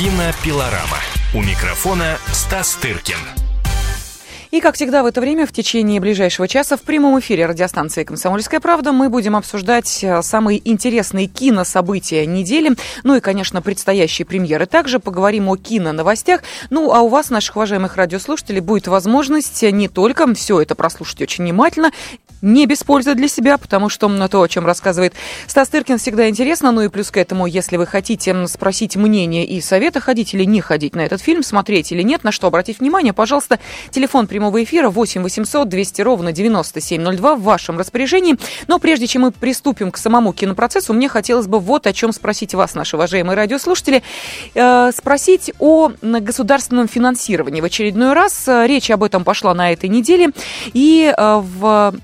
Кинопилорама. У микрофона Стас Тыркин. И, как всегда, в это время, в течение ближайшего часа, в прямом эфире радиостанции «Комсомольская правда» мы будем обсуждать э, самые интересные кинособытия недели, ну и, конечно, предстоящие премьеры. Также поговорим о киноновостях. Ну, а у вас, наших уважаемых радиослушателей, будет возможность не только все это прослушать очень внимательно, не без пользы для себя, потому что на то, о чем рассказывает Стас Тыркин, всегда интересно. Ну и плюс к этому, если вы хотите спросить мнение и совета, ходить или не ходить на этот фильм, смотреть или нет, на что обратить внимание, пожалуйста, телефон прямого эфира 8 800 200 ровно 9702 в вашем распоряжении. Но прежде чем мы приступим к самому кинопроцессу, мне хотелось бы вот о чем спросить вас, наши уважаемые радиослушатели. Э, спросить о государственном финансировании. В очередной раз э, речь об этом пошла на этой неделе. И э, в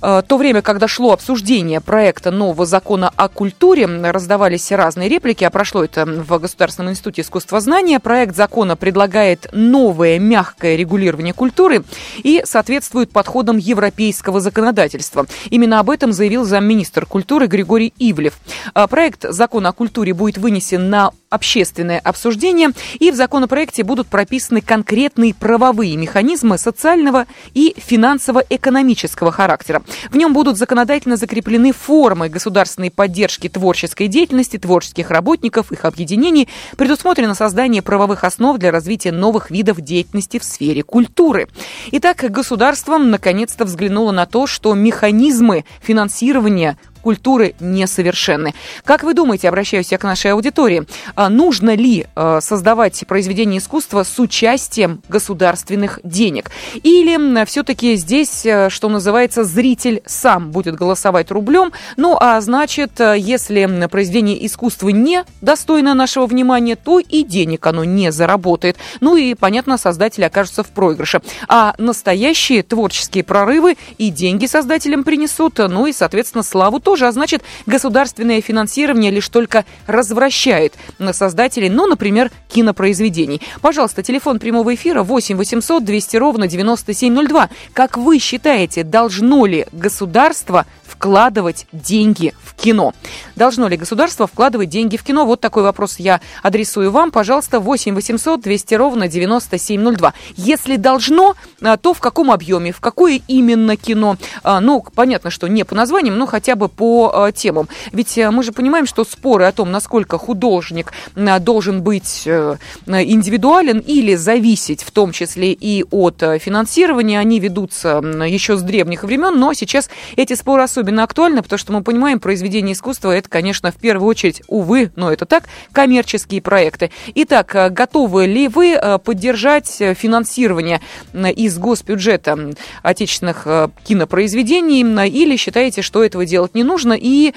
то время, когда шло обсуждение проекта нового закона о культуре, раздавались разные реплики, а прошло это в Государственном институте искусствознания. Проект закона предлагает новое мягкое регулирование культуры и соответствует подходам европейского законодательства. Именно об этом заявил замминистр культуры Григорий Ивлев. Э, проект закона о культуре будет вынесен на общественное обсуждение, и в законопроекте будут прописаны конкретные правовые механизмы социального и финансово-экономического характера. В нем будут законодательно закреплены формы государственной поддержки творческой деятельности, творческих работников, их объединений, предусмотрено создание правовых основ для развития новых видов деятельности в сфере культуры. Итак, государство наконец-то взглянуло на то, что механизмы финансирования культуры несовершенны. Как вы думаете, обращаюсь я к нашей аудитории, а нужно ли а, создавать произведения искусства с участием государственных денег? Или все-таки здесь, э, что называется, зритель сам будет голосовать рублем? Ну, а значит, э, если произведение искусства не достойно нашего внимания, то и денег оно не заработает. Ну и, понятно, создатели окажутся в проигрыше. А настоящие творческие прорывы и деньги создателям принесут, ну и, соответственно, славу тоже тоже, а значит, государственное финансирование лишь только развращает на создателей, ну, например, кинопроизведений. Пожалуйста, телефон прямого эфира 8 800 200 ровно 9702. Как вы считаете, должно ли государство вкладывать деньги в кино. Должно ли государство вкладывать деньги в кино? Вот такой вопрос я адресую вам. Пожалуйста, 8 800 200 ровно 9702. Если должно, а, то в каком объеме, в какое именно кино? А, ну, понятно, что не по названиям, но хотя бы по а, темам. Ведь мы же понимаем, что споры о том, насколько художник должен быть э, индивидуален или зависеть в том числе и от финансирования, они ведутся еще с древних времен, но сейчас эти споры особенно актуальны, потому что мы понимаем, произведение искусства это, конечно, в первую очередь, увы, но это так, коммерческие проекты. Итак, э, готовы ли вы э, поддержать э, финансирование из госбюджета отечественных кинопроизведений или считаете, что этого делать не нужно и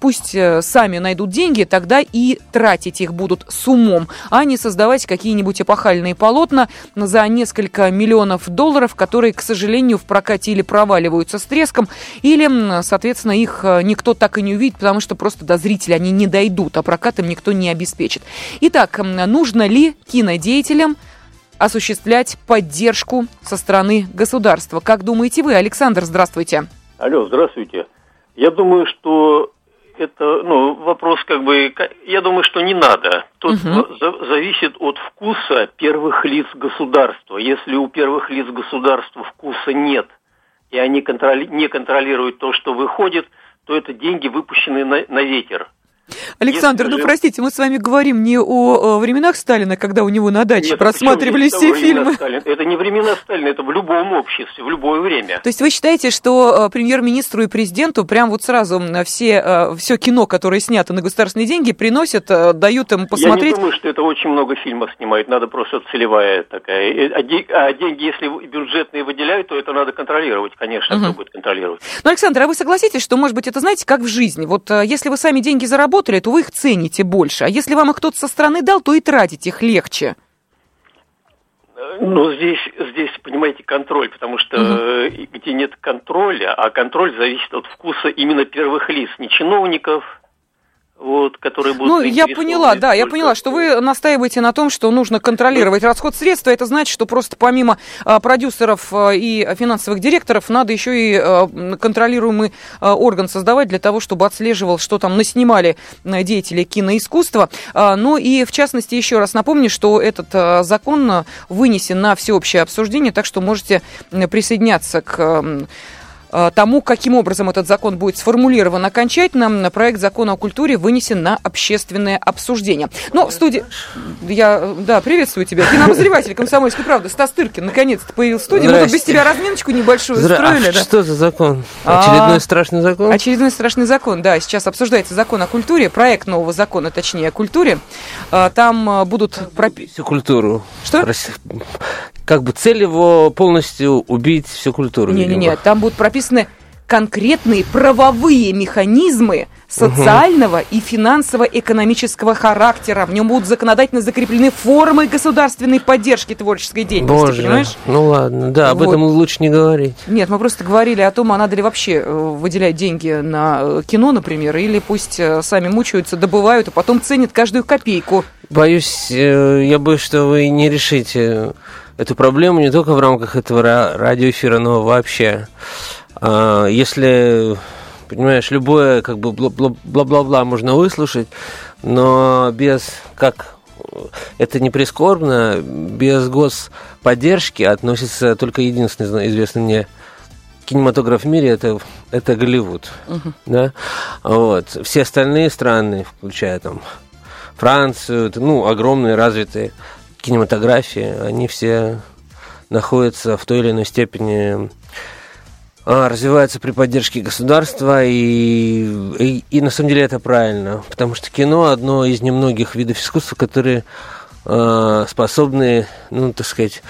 пусть сами найдут деньги, тогда и тратить их будут с умом, а не создавать какие-нибудь эпохальные полотна за несколько миллионов долларов, которые, к сожалению, в прокате или проваливаются с треском, или соответственно, их э, никто так и не увидит, потому что просто до зрителя они не дойдут, а прокат им никто не обеспечит. Итак, нужно ли кинодеятелям осуществлять поддержку со стороны государства? Как думаете вы, Александр, здравствуйте. Алло, здравствуйте. Я думаю, что это, ну, вопрос как бы, я думаю, что не надо. Тут угу. за, зависит от вкуса первых лиц государства. Если у первых лиц государства вкуса нет – и они контроли, не контролируют то, что выходит, то это деньги, выпущенные на, на ветер. Александр, Если ну простите, мы с вами говорим не о, о временах Сталина, когда у него на даче Нет, просматривали все фильмы. Сталина? Это не времена Сталина, это в любом обществе, в любое время. То есть вы считаете, что э, премьер-министру и президенту прям вот сразу все, э, все кино, которое снято на государственные деньги, приносят, э, дают им посмотреть? Я не думаю, что это очень много фильмов снимают, надо просто целевая такая. А, а деньги, если бюджетные выделяют, то это надо контролировать, конечно, угу. кто будет контролировать. Ну, Александр, а вы согласитесь, что, может быть, это, знаете, как в жизни? Вот если вы сами деньги заработали, заработали, то вы их цените больше. А если вам их кто-то со стороны дал, то и тратить их легче. Ну, здесь, здесь, понимаете, контроль, потому что угу. где нет контроля, а контроль зависит от вкуса именно первых лиц, не чиновников, вот, которые будут Ну, я поняла, да, я поняла, что вы настаиваете на том, что нужно контролировать расход средств. Это значит, что просто помимо а, продюсеров а, и финансовых директоров надо еще и а, контролируемый а, орган создавать для того, чтобы отслеживал, что там наснимали а, деятели киноискусства. А, ну и, в частности, еще раз напомню, что этот а, закон а, вынесен на всеобщее обсуждение, так что можете присоединяться к... А, тому, каким образом этот закон будет сформулирован окончательно, проект закона о культуре вынесен на общественное обсуждение. Но в студии... Я, да, приветствую тебя. Кинообозреватель «Комсомольской правды» Стас Тыркин наконец-то появился в студии. Мы тут без тебя разминочку небольшую Здра... устроили. А да? что за закон? Очередной а... страшный закон? Очередной страшный закон, да. Сейчас обсуждается закон о культуре, проект нового закона, точнее, о культуре. Э, там э, будут... Всю культуру. Что? Как бы цель его полностью убить всю культуру. Не-не-не, там будут прописаны конкретные правовые механизмы социального угу. и финансово-экономического характера. В нем будут законодательно закреплены формы государственной поддержки творческой деятельности, Боже, понимаешь? Ну ладно, да, об вот. этом лучше не говорить. Нет, мы просто говорили о том, а надо ли вообще э, выделять деньги на э, кино, например, или пусть э, сами мучаются, добывают, а потом ценят каждую копейку. Боюсь, я боюсь, что вы не решите эту проблему не только в рамках этого радиоэфира, но вообще. А, если, понимаешь, любое как бы бла-бла-бла можно выслушать, но без, как это не прискорбно, без господдержки относится только единственный известный мне кинематограф в мире это, это Голливуд. Uh-huh. Да? Вот. Все остальные страны, включая там Францию, ну, огромные развитые кинематографии, они все находятся в той или иной степени а, развиваются при поддержке государства, и, и, и на самом деле это правильно, потому что кино одно из немногих видов искусства, которые э, способны, ну, так сказать,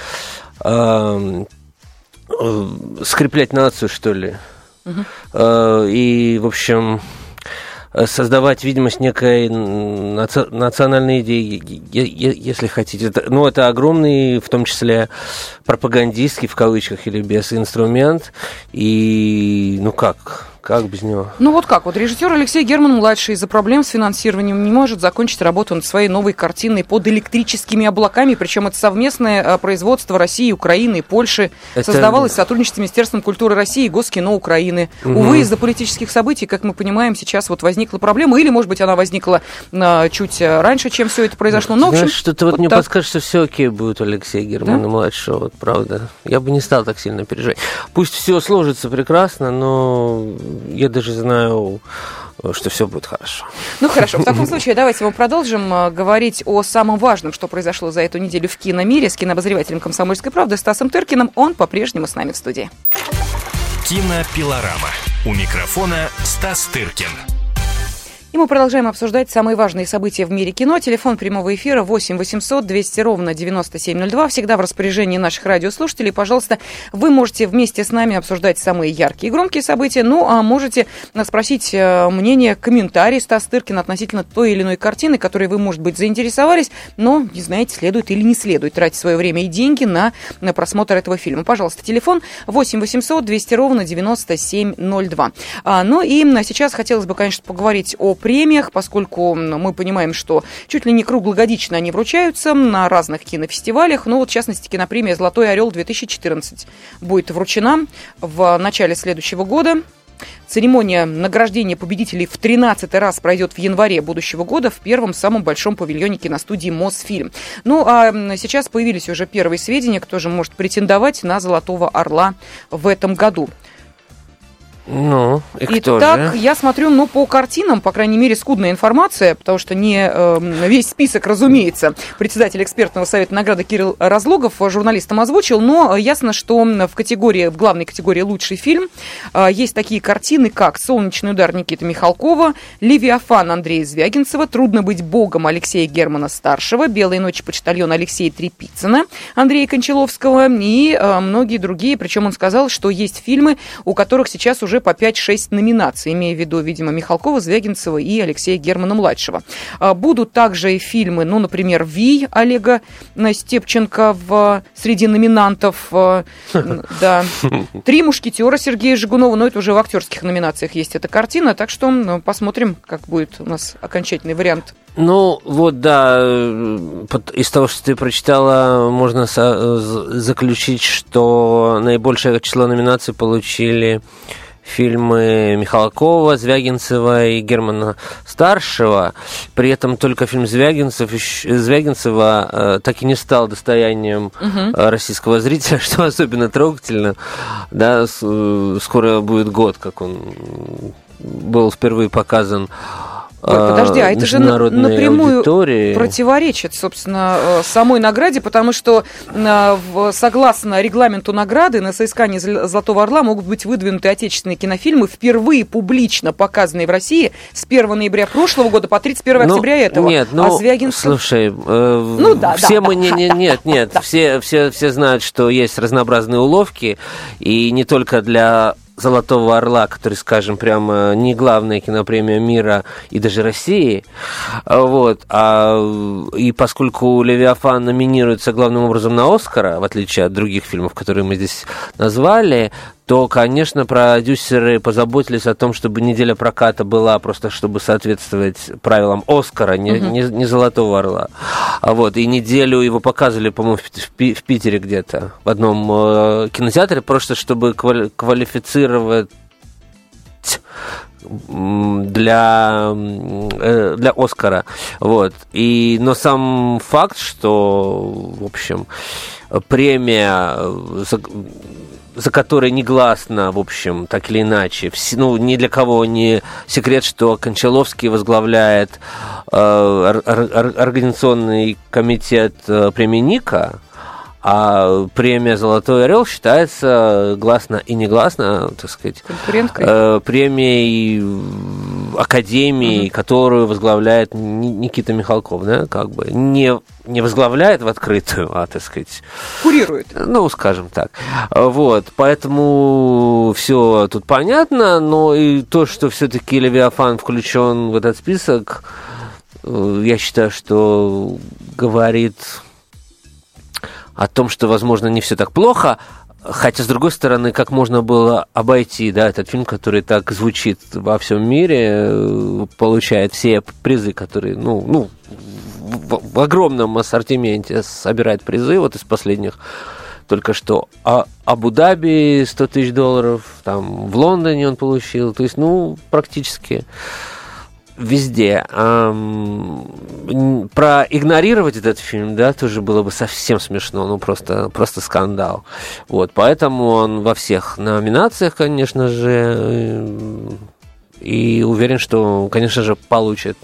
э, э, скреплять нацию, что ли. Uh-huh. Э, и, в общем, создавать видимость некой национальной идеи, если хотите. Ну, это огромный, в том числе, пропагандистский, в кавычках или без, инструмент. И, ну как, как без него? Ну вот как, вот режиссер Алексей Герман-младший из-за проблем с финансированием не может закончить работу над своей новой картиной под электрическими облаками, причем это совместное э, производство России, Украины и Польши. Это... Создавалось в сотрудничестве с Министерством культуры России и Госкино Украины. Угу. Увы, из-за политических событий, как мы понимаем, сейчас вот возникла проблема, или, может быть, она возникла а, чуть э, раньше, чем все это произошло. Но, Знаешь, что-то вот, вот мне так... подскажет, что все окей будет у Алексея Германа-младшего, да? вот правда. Я бы не стал так сильно переживать. Пусть все сложится прекрасно, но я даже знаю, что все будет хорошо. Ну хорошо, в таком случае давайте мы продолжим э, говорить о самом важном, что произошло за эту неделю в киномире с кинообозревателем «Комсомольской правды» Стасом Тыркиным. Он по-прежнему с нами в студии. Кинопилорама. У микрофона Стас Тыркин. И мы продолжаем обсуждать самые важные события в мире кино. Телефон прямого эфира 8 800 200 ровно 9702. Всегда в распоряжении наших радиослушателей. Пожалуйста, вы можете вместе с нами обсуждать самые яркие и громкие события. Ну, а можете спросить э, мнение, комментарий Стас Тыркин относительно той или иной картины, которой вы, может быть, заинтересовались, но не знаете, следует или не следует тратить свое время и деньги на, на просмотр этого фильма. Пожалуйста, телефон 8 800 200 ровно 9702. А, ну и сейчас хотелось бы, конечно, поговорить о премиях, поскольку мы понимаем, что чуть ли не круглогодично они вручаются на разных кинофестивалях. Ну вот, в частности, кинопремия «Золотой орел-2014» будет вручена в начале следующего года. Церемония награждения победителей в 13 раз пройдет в январе будущего года в первом самом большом павильоне киностудии Мосфильм. Ну, а сейчас появились уже первые сведения, кто же может претендовать на «Золотого орла» в этом году. Ну, и кто Итак, же? я смотрю, ну, по картинам, по крайней мере, скудная информация, потому что не э, весь список, разумеется, председатель экспертного совета награды Кирилл Разлогов журналистам озвучил, но ясно, что в категории, в главной категории «Лучший фильм» э, есть такие картины, как «Солнечный удар» Никиты Михалкова, «Левиафан» Андрея Звягинцева, «Трудно быть богом» Алексея Германа-старшего, «Белые ночи почтальона» Алексея Трепицына, Андрея Кончаловского и э, многие другие, причем он сказал, что есть фильмы, у которых сейчас уже уже по 5-6 номинаций, имея в виду, видимо, Михалкова, Звягинцева и Алексея Германа-младшего. А, будут также и фильмы, ну, например, «Ви» Олега Степченко в, среди номинантов, а, да, «Три мушкетера» Сергея Жигунова, но это уже в актерских номинациях есть эта картина, так что ну, посмотрим, как будет у нас окончательный вариант ну, вот, да, из того, что ты прочитала, можно заключить, что наибольшее число номинаций получили фильмы Михалкова, Звягинцева и Германа Старшего. При этом только фильм Звягинцев, Звягинцева э, так и не стал достоянием угу. российского зрителя, что особенно трогательно. Да, скоро будет год, как он был впервые показан Ой, подожди, а это же напрямую аудитории. противоречит, собственно, э, самой награде, потому что э, согласно регламенту награды на соискание «Золотого орла» могут быть выдвинуты отечественные кинофильмы, впервые публично показанные в России с 1 ноября прошлого года по 31 ну, октября этого. Нет, а ну, а Звягинцев... слушай, э, ну, да, все да, мы... Да, не, не, нет, нет, да. все, все, все знают, что есть разнообразные уловки, и не только для «Золотого орла», который, скажем, прямо не главная кинопремия мира и даже России. Вот. А, и поскольку «Левиафан» номинируется главным образом на «Оскара», в отличие от других фильмов, которые мы здесь назвали, то, конечно, продюсеры позаботились о том, чтобы неделя проката была просто, чтобы соответствовать правилам Оскара, не, угу. не, не Золотого Орла. А вот, и неделю его показывали, по-моему, в, в, в Питере где-то, в одном э, кинотеатре, просто чтобы квали, квалифицировать для, э, для Оскара. Вот. И, но сам факт, что, в общем, премия за которой негласно, в общем, так или иначе, ну, ни для кого не секрет, что Кончаловский возглавляет э, ор, ор, организационный комитет э, премии Ника, а премия «Золотой орел» считается гласно и негласно, так сказать, э, премией академии, угу. которую возглавляет Никита Михалков, да, как бы не не возглавляет в открытую, а, так сказать... Курирует. Ну, скажем так. Вот, поэтому все тут понятно, но и то, что все-таки Левиафан включен в этот список, э, я считаю, что говорит о том, что, возможно, не все так плохо, Хотя, с другой стороны, как можно было обойти да, этот фильм, который так звучит во всем мире, э, получает все призы, которые, ну, ну в, огромном ассортименте собирает призы, вот из последних только что. А Абу-Даби 100 тысяч долларов, там в Лондоне он получил, то есть, ну, практически везде. проигнорировать этот фильм, да, тоже было бы совсем смешно, ну просто, просто скандал. Вот, поэтому он во всех номинациях, конечно же, и уверен, что, конечно же, получит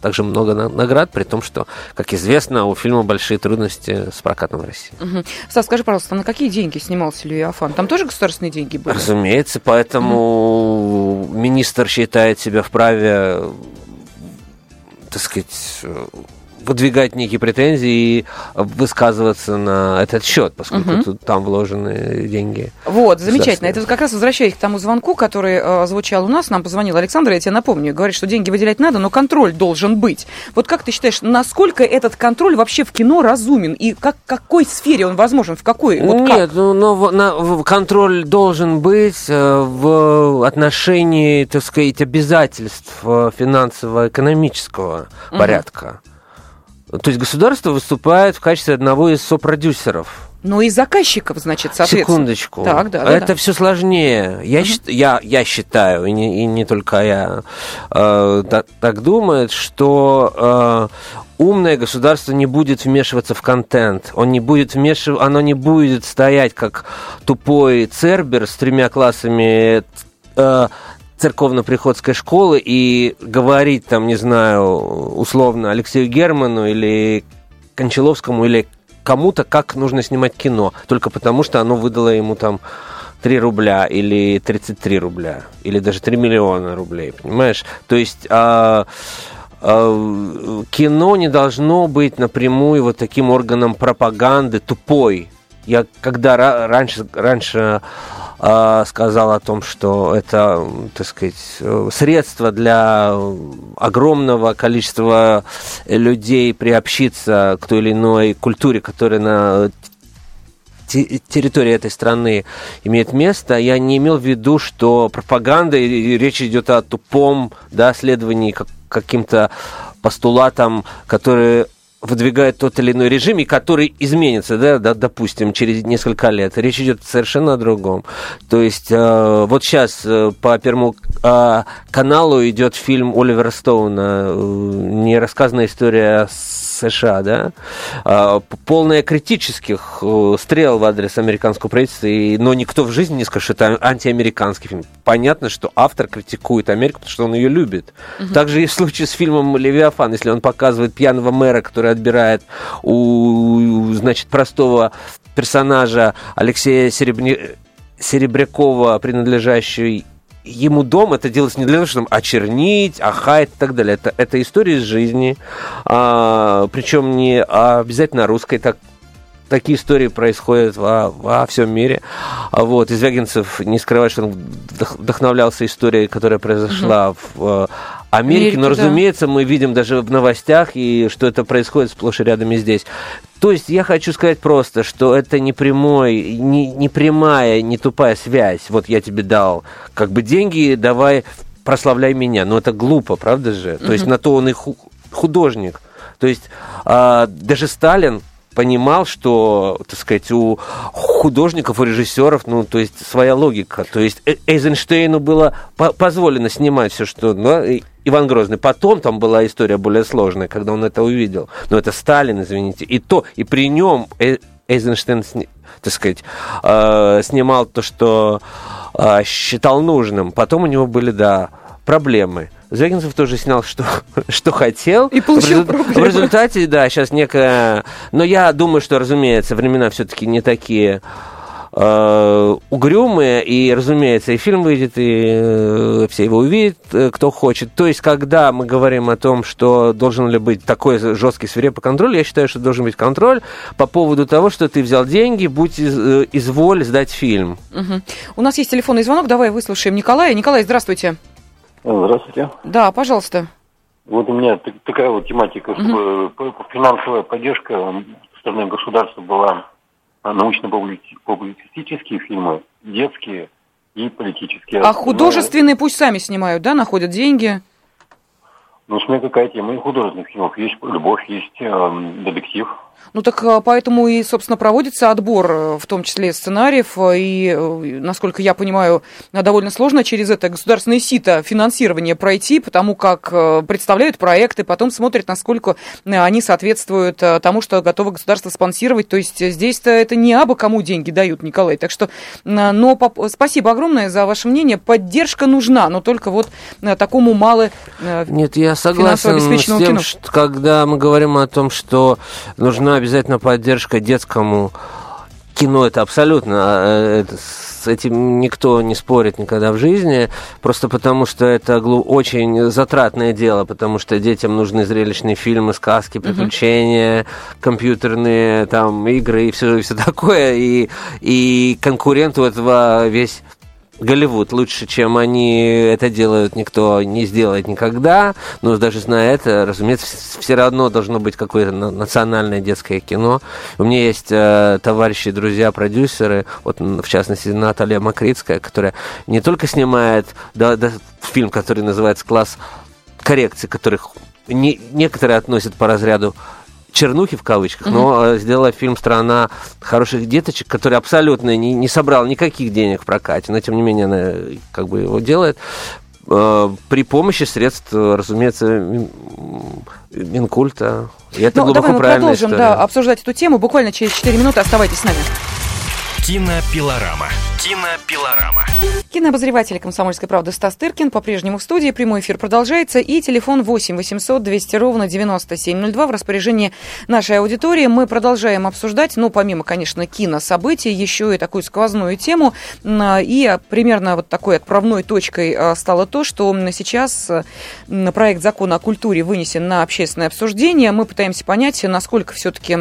также много наград, при том, что, как известно, у фильма большие трудности с прокатом в России. Угу. Стас, скажи, пожалуйста, на какие деньги снимался Левиафан? Там тоже государственные деньги были? Разумеется, поэтому угу. министр считает себя вправе так сказать, выдвигать некие претензии и высказываться на этот счет, поскольку угу. тут, там вложены деньги. Вот, замечательно. Это как раз возвращаясь к тому звонку, который э, звучал у нас, нам позвонил Александр, я тебе напомню, говорит, что деньги выделять надо, но контроль должен быть. Вот как ты считаешь, насколько этот контроль вообще в кино разумен и как, какой сфере он возможен, в какой? Вот Нет, как? ну, но на, контроль должен быть э, в отношении, так сказать, обязательств э, финансово-экономического угу. порядка. То есть государство выступает в качестве одного из сопродюсеров. Ну и заказчиков, значит, соответственно. Секундочку. Так, да, да, Это да. все сложнее. Я, счит, я, я считаю, и не, и не только я э, так, так думает, что э, умное государство не будет вмешиваться в контент. Он не будет вмешив... Оно не будет стоять как тупой цербер с тремя классами э, церковно-приходской школы и говорить там, не знаю, условно Алексею Герману или Кончаловскому или кому-то, как нужно снимать кино, только потому что оно выдало ему там 3 рубля или 33 рубля, или даже 3 миллиона рублей, понимаешь? То есть а, а, кино не должно быть напрямую вот таким органом пропаганды тупой, я когда раньше, раньше сказал о том, что это, так сказать, средство для огромного количества людей приобщиться к той или иной культуре, которая на территории этой страны имеет место, я не имел в виду, что пропаганда, и речь идет о тупом да, следовании каким-то постулатам, которые выдвигает тот или иной режим, и который изменится, да, да, допустим, через несколько лет. Речь идет совершенно о другом. То есть э, вот сейчас э, по Первому э, каналу идет фильм Оливера Стоуна, э, нерассказанная история США, да, э, полная критических э, стрел в адрес американского правительства, и, но никто в жизни не скажет, что это антиамериканский фильм. Понятно, что автор критикует Америку, потому что он ее любит. Угу. Также и в случае с фильмом «Левиафан», если он показывает пьяного мэра, который отбирает у, значит, простого персонажа Алексея. Серебрякова, принадлежащий ему дом, это делается не для того, чтобы очернить, ахать и так далее. Это, это история из жизни, а, причем не обязательно русской, так, такие истории происходят во, во всем мире. А вот, Извягинцев не скрывает, что он вдохновлялся историей, которая произошла угу. в Америки, но, разумеется, да. мы видим даже в новостях, и что это происходит сплошь и рядом и здесь. То есть я хочу сказать просто, что это не прямой, не, не прямая, не тупая связь. Вот я тебе дал как бы деньги, давай прославляй меня. Но это глупо, правда же? То есть на то он и художник. То есть а, даже Сталин понимал, что, так сказать, у художников, у режиссеров, ну, то есть своя логика. То есть э, Эйзенштейну было позволено снимать все, что... Ну, Иван Грозный. Потом там была история более сложная, когда он это увидел. Но это Сталин, извините. И то, и при нем э, Эйзенштейн, так сказать, э, снимал то, что считал нужным. Потом у него были, да, проблемы. Звягинцев тоже снял, что, что хотел. И получил в, результате, в результате, да, сейчас некая... Но я думаю, что, разумеется, времена все-таки не такие э, угрюмые, и, разумеется, и фильм выйдет, и э, все его увидят, э, кто хочет. То есть, когда мы говорим о том, что должен ли быть такой жесткий свирепый контроль, я считаю, что должен быть контроль по поводу того, что ты взял деньги, будь из, э, изволь сдать фильм. Угу. У нас есть телефонный звонок, давай выслушаем Николая. Николай, здравствуйте. Здравствуйте. Да, пожалуйста. Вот у меня такая вот тематика, чтобы угу. финансовая поддержка со стороны государства была научно-публицистические фильмы, детские и политические. А художественные пусть сами снимают, да, находят деньги? Ну, смотри, какая тема. И художественных фильмов есть любовь, есть э, детектив. Ну так а, поэтому и, собственно, проводится отбор, э, в том числе сценариев, э, и, э, насколько я понимаю, довольно сложно через это государственное сито финансирование пройти, потому как представляют проекты, потом смотрят, насколько они соответствуют тому, что готово государство спонсировать. То есть здесь-то это не абы кому деньги дают, Николай. Так что, но спасибо огромное за ваше мнение. Поддержка нужна, но только вот такому мало Нет, я согласен с тем, кино. что когда мы говорим о том, что нужна обязательно поддержка детскому кино, это абсолютно, а, это, с этим никто не спорит никогда в жизни, просто потому что это очень затратное дело, потому что детям нужны зрелищные фильмы, сказки, приключения, uh-huh. компьютерные там игры и все, и все такое, и, и конкурент у этого весь Голливуд лучше, чем они это делают, никто не сделает никогда. Но даже зная это, разумеется, все равно должно быть какое-то национальное детское кино. У меня есть э, товарищи, друзья, продюсеры, вот в частности Наталья Макритская, которая не только снимает да, да, фильм, который называется «Класс коррекции», которых не, некоторые относят по разряду чернухи в кавычках, mm-hmm. но э, сделала фильм «Страна хороших деточек», который абсолютно не, не собрал никаких денег в прокате, но тем не менее она как бы его делает э, при помощи средств, разумеется, Минкульта. И это ну, глубоко давай мы продолжим да, обсуждать эту тему. Буквально через 4 минуты оставайтесь с нами. Кинопилорама. Кинопилорама. Кинообозреватель «Комсомольской правды» Стас Тыркин по-прежнему в студии. Прямой эфир продолжается. И телефон 8 800 200 ровно 9702 в распоряжении нашей аудитории. Мы продолжаем обсуждать, ну, помимо, конечно, кинособытий, еще и такую сквозную тему. И примерно вот такой отправной точкой а, стало то, что сейчас проект закона о культуре вынесен на общественное обсуждение. Мы пытаемся понять, насколько все-таки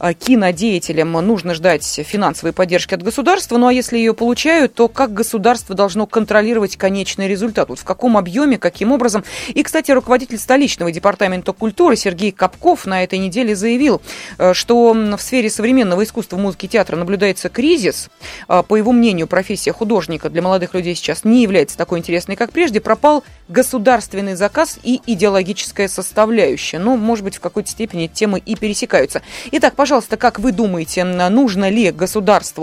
кинодеятелям нужно ждать финансовой поддержки от государства. Ну, а если ее получают, то как государство должно контролировать конечный результат? Вот в каком объеме, каким образом? И, кстати, руководитель столичного департамента культуры Сергей Капков на этой неделе заявил, э, что в сфере современного искусства, музыки театра наблюдается кризис. А, по его мнению, профессия художника для молодых людей сейчас не является такой интересной, как прежде. Пропал государственный заказ и идеологическая составляющая. Ну, может быть, в какой-то степени темы и пересекаются. Итак, пожалуйста, как вы думаете, нужно ли государству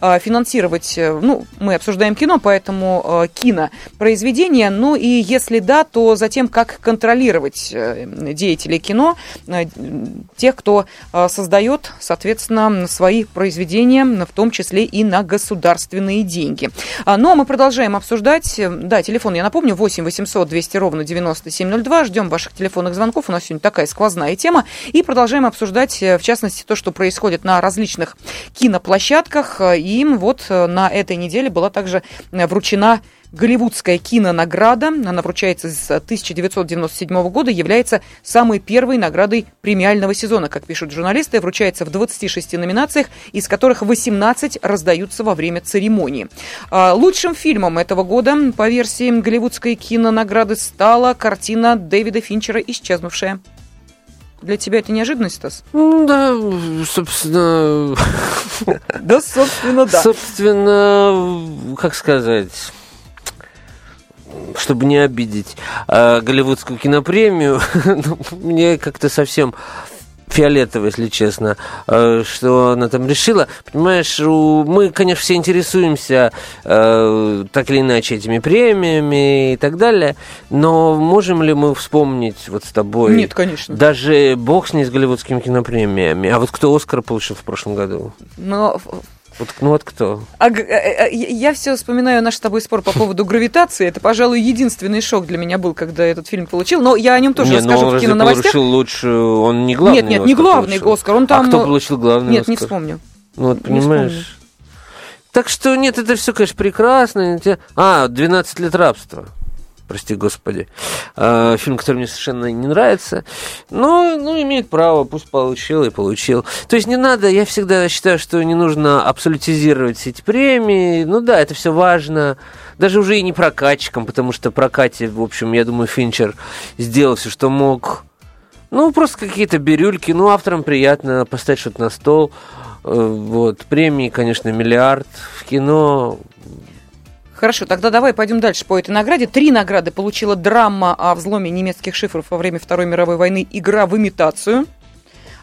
э, финансировать, э, ну, мы обсуждаем кино, поэтому э, кинопроизведения, ну и если да, то затем как контролировать деятелей кино, тех, кто создает, соответственно, свои произведения, в том числе и на государственные деньги. А, ну, а мы продолжаем обсуждать, да, телефон, я напомню, 8 800 200 ровно 9702, ждем ваших телефонных звонков, у нас сегодня такая сквозная тема, и продолжаем обсуждать, в частности, то, что происходит на различных киноплощадках. Им вот э, на этой неделе была также э, вручена Голливудская кинонаграда, она вручается с 1997 года, является самой первой наградой премиального сезона, как пишут журналисты, вручается в 26 номинациях, из которых 18 раздаются во время церемонии. А, лучшим фильмом этого года по версии Голливудской кинонаграды стала картина Дэвида Финчера «Исчезнувшая». Для тебя это неожиданность, Стас? Да, собственно... Да, собственно, да. Собственно, как сказать чтобы не обидеть э, голливудскую кинопремию, ну, мне как-то совсем фиолетово, если честно, э, что она там решила. Понимаешь, мы, конечно, все интересуемся э, так или иначе этими премиями и так далее, но можем ли мы вспомнить вот с тобой... Нет, конечно. Даже бог с ней с голливудскими кинопремиями. А вот кто Оскар получил в прошлом году? Но вот, ну вот кто? А, а, а, я все вспоминаю наш с тобой спор по поводу гравитации. Это, пожалуй, единственный шок для меня был, когда этот фильм получил. Но я о нем тоже не, расскажу в киноновостях. Он лучше, он не главный Нет, нет, не главный получил. Оскар. Он там... А кто получил главный Нет, Оскар? не вспомню. Ну вот, понимаешь... Так что нет, это все, конечно, прекрасно. А, 12 лет рабства прости господи, э, фильм, который мне совершенно не нравится, но ну, имеет право, пусть получил и получил. То есть не надо, я всегда считаю, что не нужно абсолютизировать все эти премии, ну да, это все важно, даже уже и не прокатчикам, потому что прокате, в общем, я думаю, Финчер сделал все, что мог. Ну, просто какие-то бирюльки, ну, авторам приятно поставить что-то на стол. Э, вот, премии, конечно, миллиард в кино, Хорошо, тогда давай пойдем дальше по этой награде. Три награды получила драма о взломе немецких шифров во время Второй мировой войны «Игра в имитацию».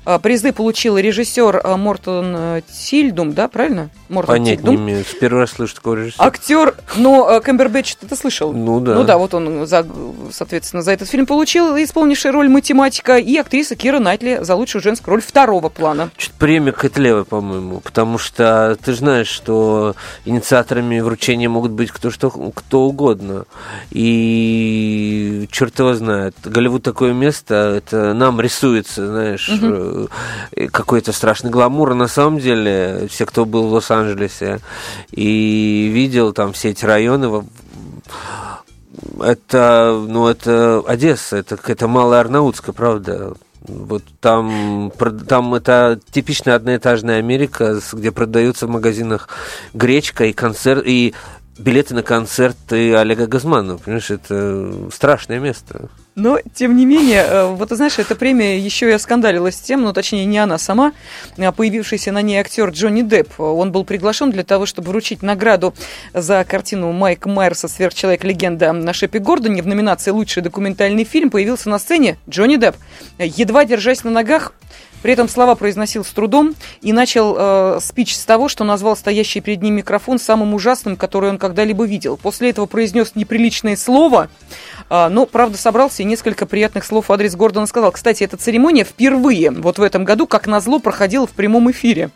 А, призы получил режиссер а, Мортон э, Тильдум, да, правильно? Мортон Понять Тильдум. не имею. Первый раз слышу такого режиссера. Актер, но э, Кэмбербэтч ты слышал? Ну да. Ну да, вот он, за, соответственно, за этот фильм получил исполнивший роль математика, и актриса Кира Найтли за лучшую женскую роль второго плана. Чуть премия какая-то левая, по-моему, потому что ты знаешь, что инициаторами вручения могут быть кто, что, кто угодно. И черт его знает. Голливуд такое место, это нам рисуется, знаешь, угу какой-то страшный гламур. А на самом деле, все, кто был в Лос-Анджелесе и видел там все эти районы, это, ну, это Одесса, это какая-то малая Арнаутская, правда. Вот там, там это типичная одноэтажная Америка, где продаются в магазинах гречка и концерт, и билеты на концерты Олега Газманова. Понимаешь, это страшное место. Но, тем не менее, э, вот, знаешь, эта премия еще и оскандалилась тем, ну, точнее, не она сама, а появившийся на ней актер Джонни Депп. Он был приглашен для того, чтобы вручить награду за картину Майка Майерса «Сверхчеловек-легенда» на Шепе Гордоне в номинации «Лучший документальный фильм» появился на сцене Джонни Депп. Едва держась на ногах, при этом слова произносил с трудом и начал э, спич с того, что назвал стоящий перед ним микрофон самым ужасным, который он когда-либо видел. После этого произнес неприличное слово, э, но, правда, собрался и несколько приятных слов в адрес Гордона сказал. Кстати, эта церемония впервые вот в этом году, как назло, проходила в прямом эфире.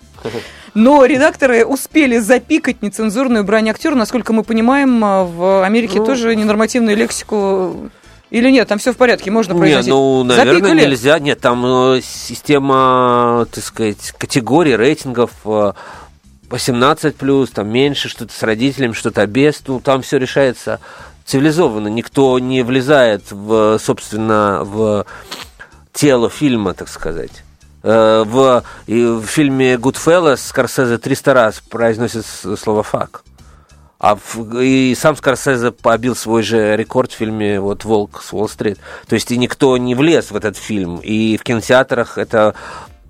Но редакторы успели запикать нецензурную брань актера. Насколько мы понимаем, в Америке ну, тоже ненормативную лексику или нет, там все в порядке, можно произносить? Нет, ну, наверное, Запикали? нельзя. Нет, там э, система, так сказать, категорий, рейтингов 18 плюс, там меньше, что-то с родителями, что-то без. Ну, там все решается цивилизованно. Никто не влезает в, собственно, в тело фильма, так сказать. Э, в, в фильме Goodfellas Скорсезе 300 раз произносит слово «фак». А в, и сам Скорсезе побил свой же рекорд в фильме вот «Волк с Уолл-стрит». То есть и никто не влез в этот фильм. И в кинотеатрах это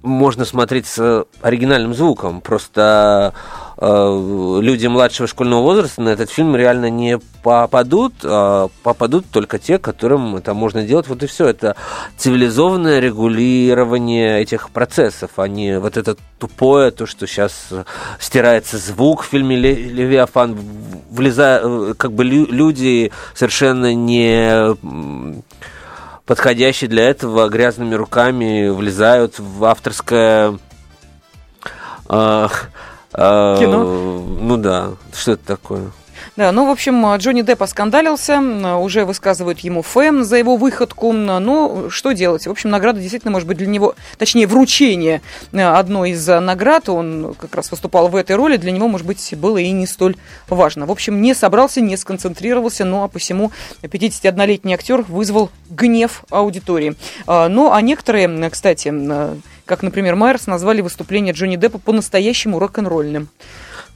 можно смотреть с оригинальным звуком. Просто люди младшего школьного возраста на этот фильм реально не попадут, а попадут только те, которым это можно делать. Вот и все. Это цивилизованное регулирование этих процессов, а не вот это тупое, то, что сейчас стирается звук в фильме «Левиафан», влезая, э, как бы люди совершенно не подходящие для этого грязными руками влезают в авторское э, э, кино. Ну да, что это такое? Да, ну, в общем, Джонни Депп оскандалился, уже высказывают ему фэм за его выходку. Ну, что делать? В общем, награда действительно может быть для него, точнее, вручение одной из наград, он как раз выступал в этой роли, для него, может быть, было и не столь важно. В общем, не собрался, не сконцентрировался, ну, а посему 51-летний актер вызвал гнев аудитории. А, ну, а некоторые, кстати, как, например, Майерс, назвали выступление Джонни Деппа по-настоящему рок-н-ролльным.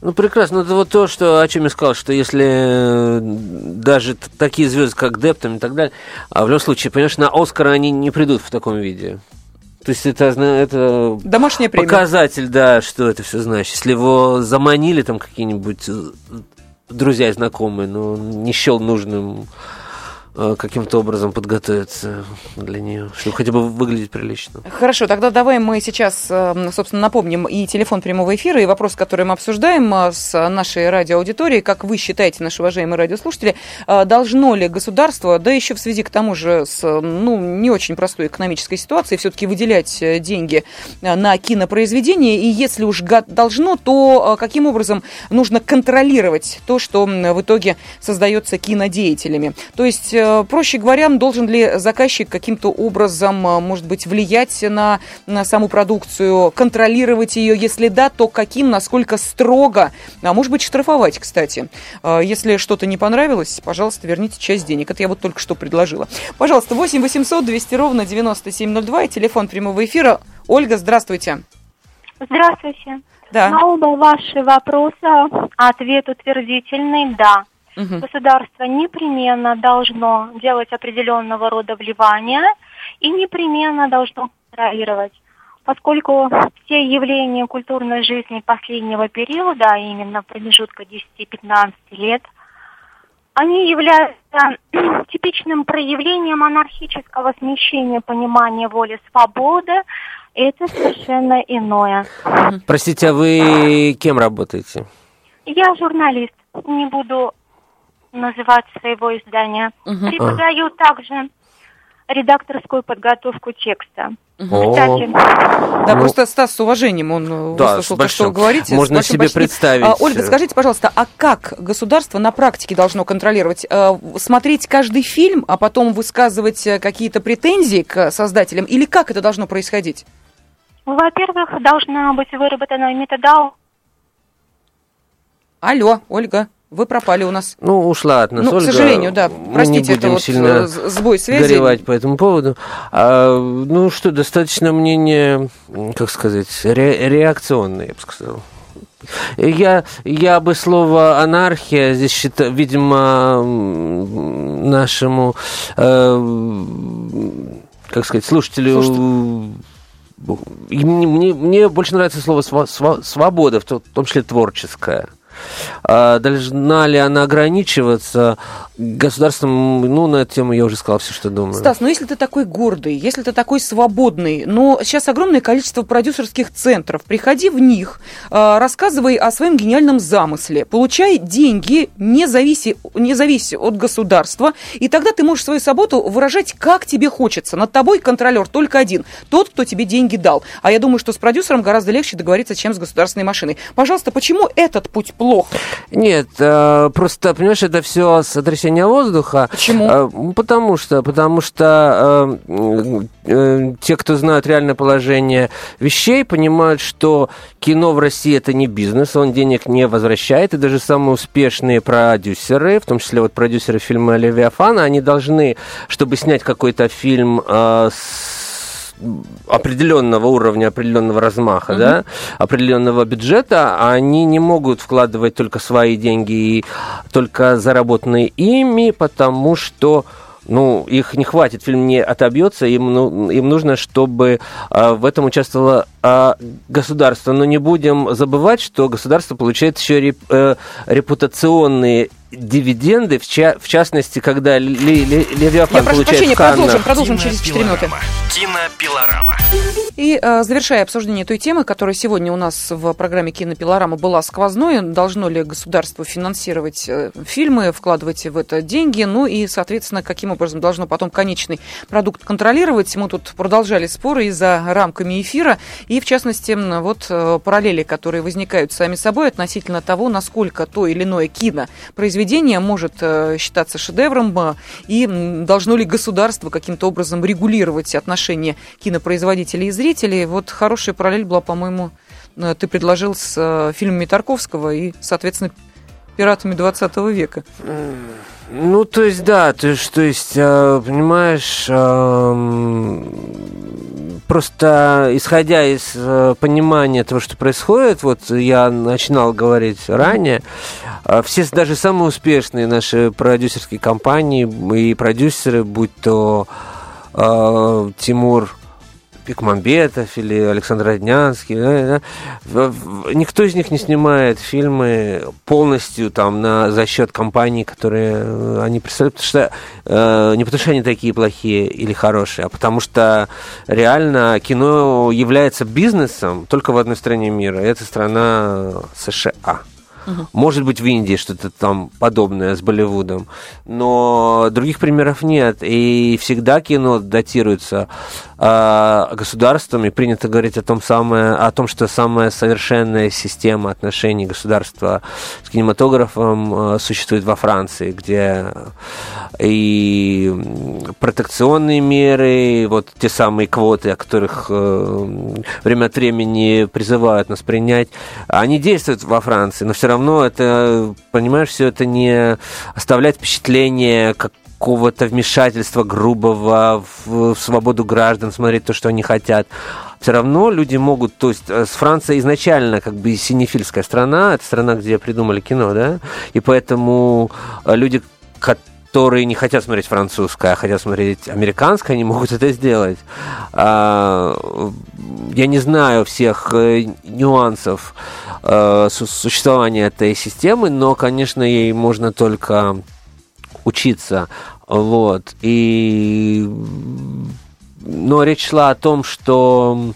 Ну, прекрасно. Это вот то, что, о чем я сказал, что если э, даже такие звезды, как Депп там, и так далее, а в любом случае, понимаешь, на Оскар они не придут в таком виде. То есть это, это Домашняя премия. показатель, да, что это все значит. Если его заманили там какие-нибудь э, друзья и знакомые, но не счел нужным каким-то образом подготовиться для нее, чтобы хотя бы выглядеть прилично. Хорошо, тогда давай мы сейчас, э, собственно, напомним и телефон прямого эфира, и вопрос, который мы обсуждаем э, с нашей радиоаудиторией. Как вы считаете, наши уважаемые радиослушатели, должно ли государство, да еще в связи к тому же с ну, не очень простой экономической ситуацией, все-таки выделять деньги на кинопроизведение, и если уж должно, то каким образом нужно контролировать то, что в итоге создается кинодеятелями? То есть Э, проще говоря, должен ли заказчик каким-то образом, э, может быть, влиять на, на саму продукцию, контролировать ее? Если да, то каким, насколько строго? А может быть, штрафовать, кстати. Э, если что-то не понравилось, пожалуйста, верните часть денег. Это я вот только что предложила. Пожалуйста, 8 800 200 ровно 9702 и телефон прямого эфира. Ольга, здравствуйте. Здравствуйте. Да. На оба ваши вопроса ответ утвердительный «да». Угу. Государство непременно должно делать определенного рода вливания и непременно должно контролировать. Поскольку все явления культурной жизни последнего периода, а именно промежутка 10-15 лет, они являются типичным проявлением анархического смещения понимания воли свободы. Это совершенно иное. Простите, а вы кем работаете? Я журналист. Не буду называть своего издания. Угу. Преподаю а. также редакторскую подготовку текста. Кстати. Да, ну, просто Стас с уважением, он э, да, выслушал то, что вы говорите. Можно себе почти. представить. А, Ольга, скажите, пожалуйста, а как государство на практике должно контролировать? А, смотреть каждый фильм, а потом высказывать э, какие-то претензии к создателям? Или как это должно происходить? Во-первых, должна быть выработана метода... Алло, Ольга. Вы пропали у нас. Ну, ушла от нас ну, Ольга. к сожалению, да. Простите, это вот сильно сбой связи. горевать по этому поводу. А, ну что, достаточно мнение, как сказать, ре- реакционное, я бы сказал. Я, я бы слово анархия здесь считаю, видимо, нашему, э, как сказать, слушателю... Слушайте. Мне, мне, мне больше нравится слово свобода, в том числе творческая. А должна ли она ограничиваться государством? Ну, на эту тему я уже сказал все, что думаю. Стас, ну если ты такой гордый, если ты такой свободный, но сейчас огромное количество продюсерских центров, приходи в них, а, рассказывай о своем гениальном замысле, получай деньги, не зависи, не зависи от государства, и тогда ты можешь свою свободу выражать как тебе хочется. Над тобой контролер только один, тот, кто тебе деньги дал. А я думаю, что с продюсером гораздо легче договориться, чем с государственной машиной. Пожалуйста, почему этот путь плох? Нет, э, просто, понимаешь, это все сотрясение воздуха. Почему? Э, потому что, потому что э, те, кто знают реальное положение вещей, понимают, что кино в России это не бизнес, он денег не возвращает, и даже самые успешные продюсеры, в том числе вот продюсеры фильма «Левиафана», они должны, чтобы снять какой-то фильм с определенного уровня, определенного размаха, mm-hmm. да, определенного бюджета, они не могут вкладывать только свои деньги и только заработанные ими, потому что ну, их не хватит, фильм не отобьется, им, ну, им нужно, чтобы э, в этом участвовало э, государство. Но не будем забывать, что государство получает еще реп, э, репутационные дивиденды, в, ча- в частности, когда Левиафан Я прошу прощения, продолжим, продолжим через 4 минуты. Кинопилорама. И э, завершая обсуждение той темы, которая сегодня у нас в программе Кинопилорама была сквозной, должно ли государство финансировать э, фильмы, вкладывать в это деньги, ну и, соответственно, каким образом должно потом конечный продукт контролировать. Мы тут продолжали споры и за рамками эфира, и, в частности, вот э, параллели, которые возникают сами собой относительно того, насколько то или иное кино произведение может считаться шедевром, и должно ли государство каким-то образом регулировать отношения кинопроизводителей и зрителей. Вот хорошая параллель была, по-моему, э, ты предложил с э, фильмами Тарковского и, соответственно, пиратами 20 века. Ну, то есть, да, то есть, то есть э, понимаешь, просто исходя из понимания того, что происходит, вот я начинал говорить ранее, все даже самые успешные наши продюсерские компании и продюсеры, будь то Тимур Пикмамбетов или Александр Роднянский. Да, да. Никто из них не снимает фильмы полностью там на, за счет компаний, которые э, они представляют, потому что э, не потому что они такие плохие или хорошие, а потому что реально кино является бизнесом только в одной стране мира. И это страна США. Угу. Может быть, в Индии что-то там подобное с Болливудом. Но других примеров нет. И всегда кино датируется э, государством. И принято говорить о том, самое, о том, что самая совершенная система отношений государства с кинематографом э, существует во Франции, где и протекционные меры, вот те самые квоты, о которых э, время от времени призывают нас принять, они действуют во Франции, но все равно это, понимаешь, все это не оставляет впечатление как какого-то вмешательства грубого в, свободу граждан смотреть то, что они хотят. Все равно люди могут, то есть э, с Францией изначально как бы синефильская страна, это страна, где придумали кино, да, и поэтому э, люди, которые не хотят смотреть французское, а хотят смотреть американское, они могут это сделать. А, я не знаю всех э, нюансов э, существования этой системы, но, конечно, ей можно только учиться. Вот. И... Но речь шла о том, что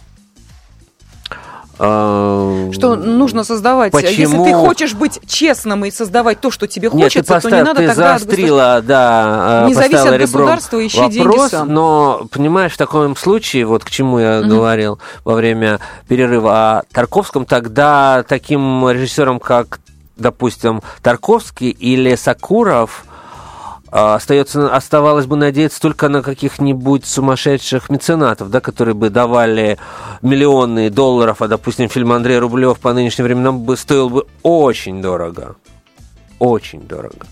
что нужно создавать. Почему? Если ты хочешь быть честным и создавать то, что тебе хочется, Нет, ты поставь, то не надо ты тогда заострила, от да, Не зависи от государства, ищи вопрос, деньги сам. Но, понимаешь, в таком случае, вот к чему я угу. говорил во время перерыва о Тарковском, тогда таким режиссером, как, допустим, Тарковский или Сакуров – а, остается, оставалось бы надеяться только на каких-нибудь сумасшедших меценатов, да, которые бы давали миллионы долларов, а, допустим, фильм Андрея Рублев по нынешним временам бы стоил бы очень дорого очень дорого.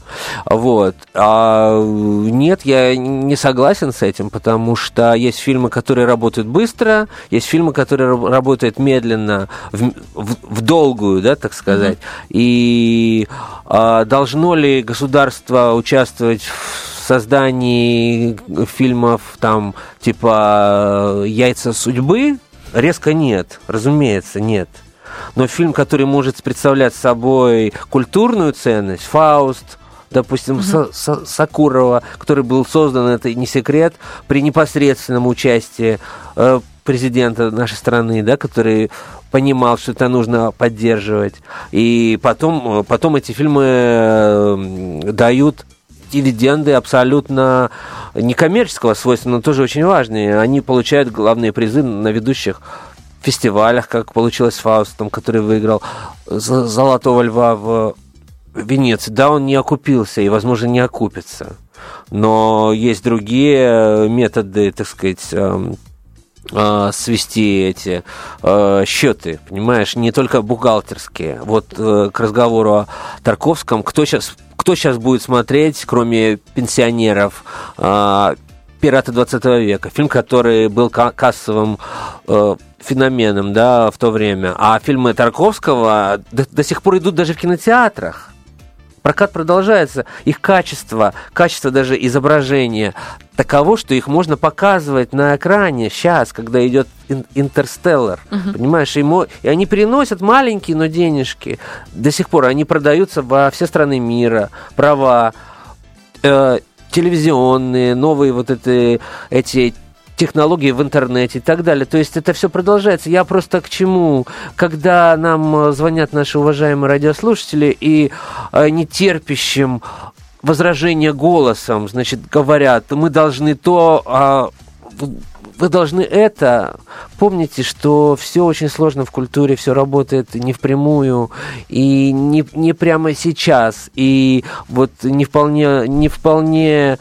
Вот. А нет, я не согласен с этим, потому что есть фильмы, которые работают быстро, есть фильмы, которые работают медленно, в, в, в долгую, да, так сказать. Mm-hmm. И а, должно ли государство участвовать в создании фильмов там типа «Яйца судьбы»? Резко нет, разумеется, нет. Но фильм, который может представлять собой культурную ценность, Фауст, допустим, угу. Сакурова, который был создан, это не секрет, при непосредственном участии э, президента нашей страны, да, который понимал, что это нужно поддерживать. И потом, э, потом эти фильмы э, дают дивиденды абсолютно некоммерческого свойства, но тоже очень важные. Они получают главные призы на ведущих фестивалях, как получилось с Фаустом, который выиграл «Золотого льва» в Венеции. Да, он не окупился и, возможно, не окупится. Но есть другие методы, так сказать, эм, э, свести эти э, счеты, понимаешь, не только бухгалтерские. Вот э, к разговору о Тарковском, кто сейчас, кто сейчас будет смотреть, кроме пенсионеров, э, «Пираты 20 века», фильм, который был кассовым э, феноменом, да, в то время. А фильмы Тарковского до, до сих пор идут даже в кинотеатрах. Прокат продолжается. Их качество, качество даже изображения таково, что их можно показывать на экране сейчас, когда идет интерстеллар. Угу. Понимаешь, ему, и они переносят маленькие, но денежки. До сих пор они продаются во все страны мира. Права, э, телевизионные, новые вот это, эти технологии в интернете и так далее. То есть это все продолжается. Я просто к чему? Когда нам э, звонят наши уважаемые радиослушатели и э, нетерпящим возражения голосом, значит, говорят, мы должны то, а вы должны это. Помните, что все очень сложно в культуре, все работает не впрямую и не, не прямо сейчас. И вот не вполне, не вполне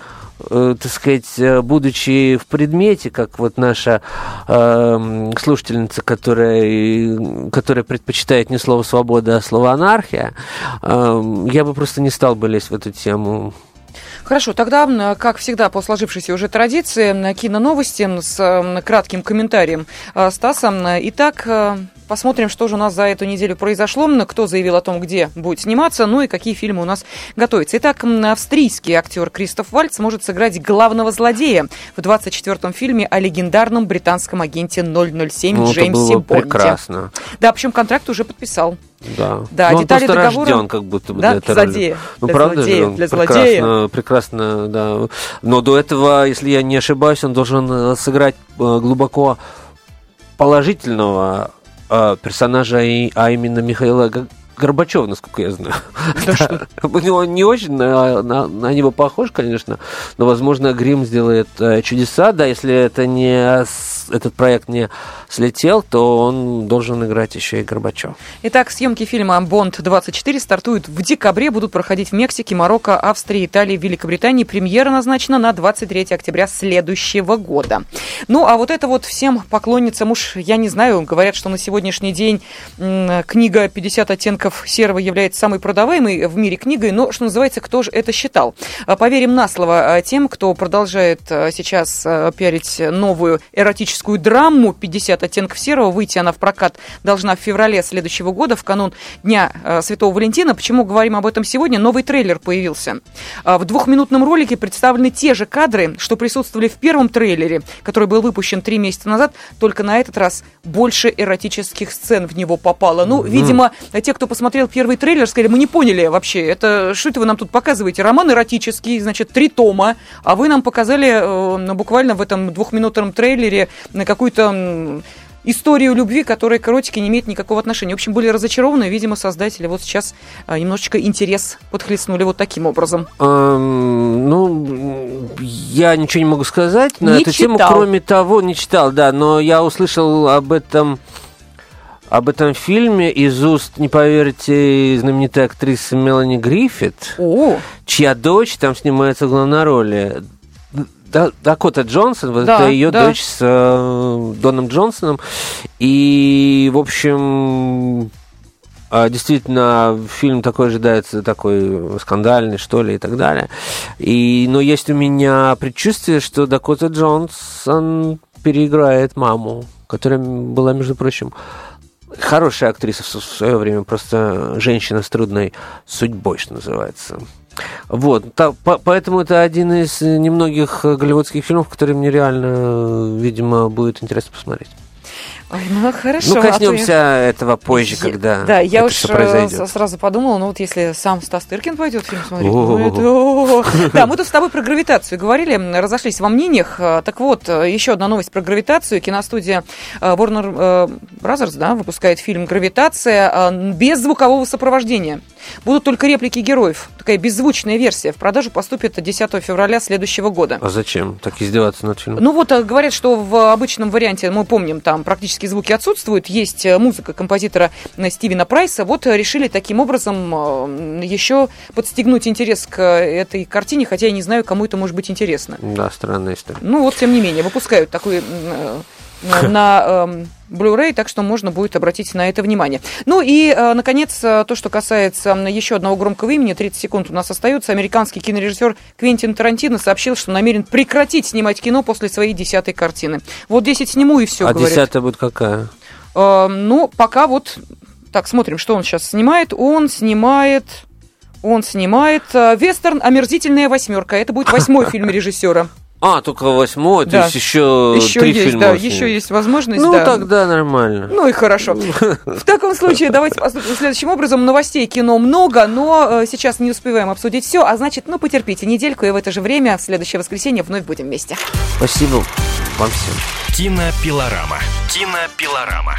э, так сказать, э, будучи в предмете, как вот наша э, слушательница, которая, которая предпочитает не слово свобода, а слово анархия, э, я бы просто не стал бы лезть в эту тему. Хорошо, тогда, как всегда, по сложившейся уже традиции, киноновости с кратким комментарием э, Стаса. Итак, э, Посмотрим, что же у нас за эту неделю произошло, кто заявил о том, где будет сниматься, ну и какие фильмы у нас готовятся. Итак, австрийский актер Кристоф Вальц может сыграть главного злодея в 24-м фильме о легендарном британском агенте 007 ну, Джеймсе Бонде. прекрасно. Да, причем контракт уже подписал. Да. Да, Но детали он договора. рожден, как будто бы да, для этой злодея. Ну, для правда злодея, же, он для прекрасно, злодея. прекрасно, да. Но до этого, если я не ошибаюсь, он должен э, сыграть э, глубоко положительного э, персонажа, а именно Михаила Горбачева, насколько я знаю. Да У него не очень на, на, на него похож, конечно, но, возможно, Грим сделает э, чудеса, да, если это не этот проект не слетел, то он должен играть еще и Горбачев. Итак, съемки фильма «Бонд-24» стартуют в декабре, будут проходить в Мексике, Марокко, Австрии, Италии, Великобритании. Премьера назначена на 23 октября следующего года. Ну, а вот это вот всем поклонницам уж, я не знаю, говорят, что на сегодняшний день книга «50 оттенков серого» является самой продаваемой в мире книгой, но, что называется, кто же это считал? А, поверим на слово а, тем, кто продолжает а, сейчас пиарить новую эротическую драму «50 оттенков серого». Выйти она в прокат должна в феврале следующего года, в канун Дня Святого Валентина. Почему говорим об этом сегодня? Новый трейлер появился. В двухминутном ролике представлены те же кадры, что присутствовали в первом трейлере, который был выпущен три месяца назад, только на этот раз больше эротических сцен в него попало. Ну, видимо, те, кто посмотрел первый трейлер, сказали, мы не поняли вообще, это что это вы нам тут показываете? Роман эротический, значит, три тома, а вы нам показали э, буквально в этом двухминутном трейлере какую-то историю любви, которая к эротике не имеет никакого отношения. В общем, были разочарованы, видимо, создатели вот сейчас а, немножечко интерес подхлестнули вот таким образом. Эм, ну, я ничего не могу сказать на не эту читал. тему, кроме того, не читал, да, но я услышал об этом об этом фильме из уст, не поверите, знаменитой актрисы Мелани Гриффит, О. чья дочь там снимается в главной роли. Дакота Джонсон, вот да, это ее да. дочь с э, Доном Джонсоном. И, в общем, э, действительно, фильм такой ожидается, такой скандальный, что ли, и так далее. И, но есть у меня предчувствие, что Дакота Джонсон переиграет маму, которая была, между прочим, хорошая актриса в свое время, просто женщина с трудной судьбой, что называется. Вот, поэтому это один из немногих голливудских фильмов, который мне реально, видимо, будет интересно посмотреть. Ой, ну хорошо. Ну, а коснемся я- этого позже, когда Да, я уж э, сразу подумала, ну вот если сам Стас Тыркин пойдет фильм смотреть, ну это-. Да, мы тут с тобой про гравитацию говорили, разошлись во мнениях. Э, Так вот, э, еще одна новость про гравитацию. Киностудия Warner Brothers, да, выпускает фильм «Гравитация» без звукового сопровождения. Будут только реплики героев. Такая беззвучная версия. В продажу поступит 10 февраля следующего года. А зачем так издеваться над фильмом? Ну вот э, говорят, что в обычном варианте, мы помним, там практически звуки отсутствуют, есть э, музыка композитора э, Стивена Прайса. Вот решили таким образом еще подстегнуть интерес к этой картине, хотя я не знаю, кому это может быть интересно. Да, странная история. Ну вот, тем не менее, выпускают такой на- на эм, Blu-ray, так что можно будет обратить на это внимание. Ну и, э, наконец, э, то, что касается еще одного громкого имени, 30 секунд у нас остается. Американский кинорежиссер Квентин Тарантино сообщил, что намерен прекратить снимать кино после своей десятой картины. Вот 10 сниму и все, а десятая будет какая? Э, ну, пока вот... Так, смотрим, что он сейчас снимает. Он снимает... Он снимает э, вестерн «Омерзительная восьмерка». Это будет восьмой фильм режиссера. А, только восьмой, то Да. есть еще, Еще три есть, фильма. да, еще есть возможность. Ну, да. тогда нормально. Ну и хорошо. В таком случае давайте поступим следующим образом. Новостей кино много, но э, сейчас не успеваем обсудить все, а значит, ну потерпите недельку, и в это же время, в следующее воскресенье, вновь будем вместе. Спасибо вам всем. Кинопилорама. Кинопилорама.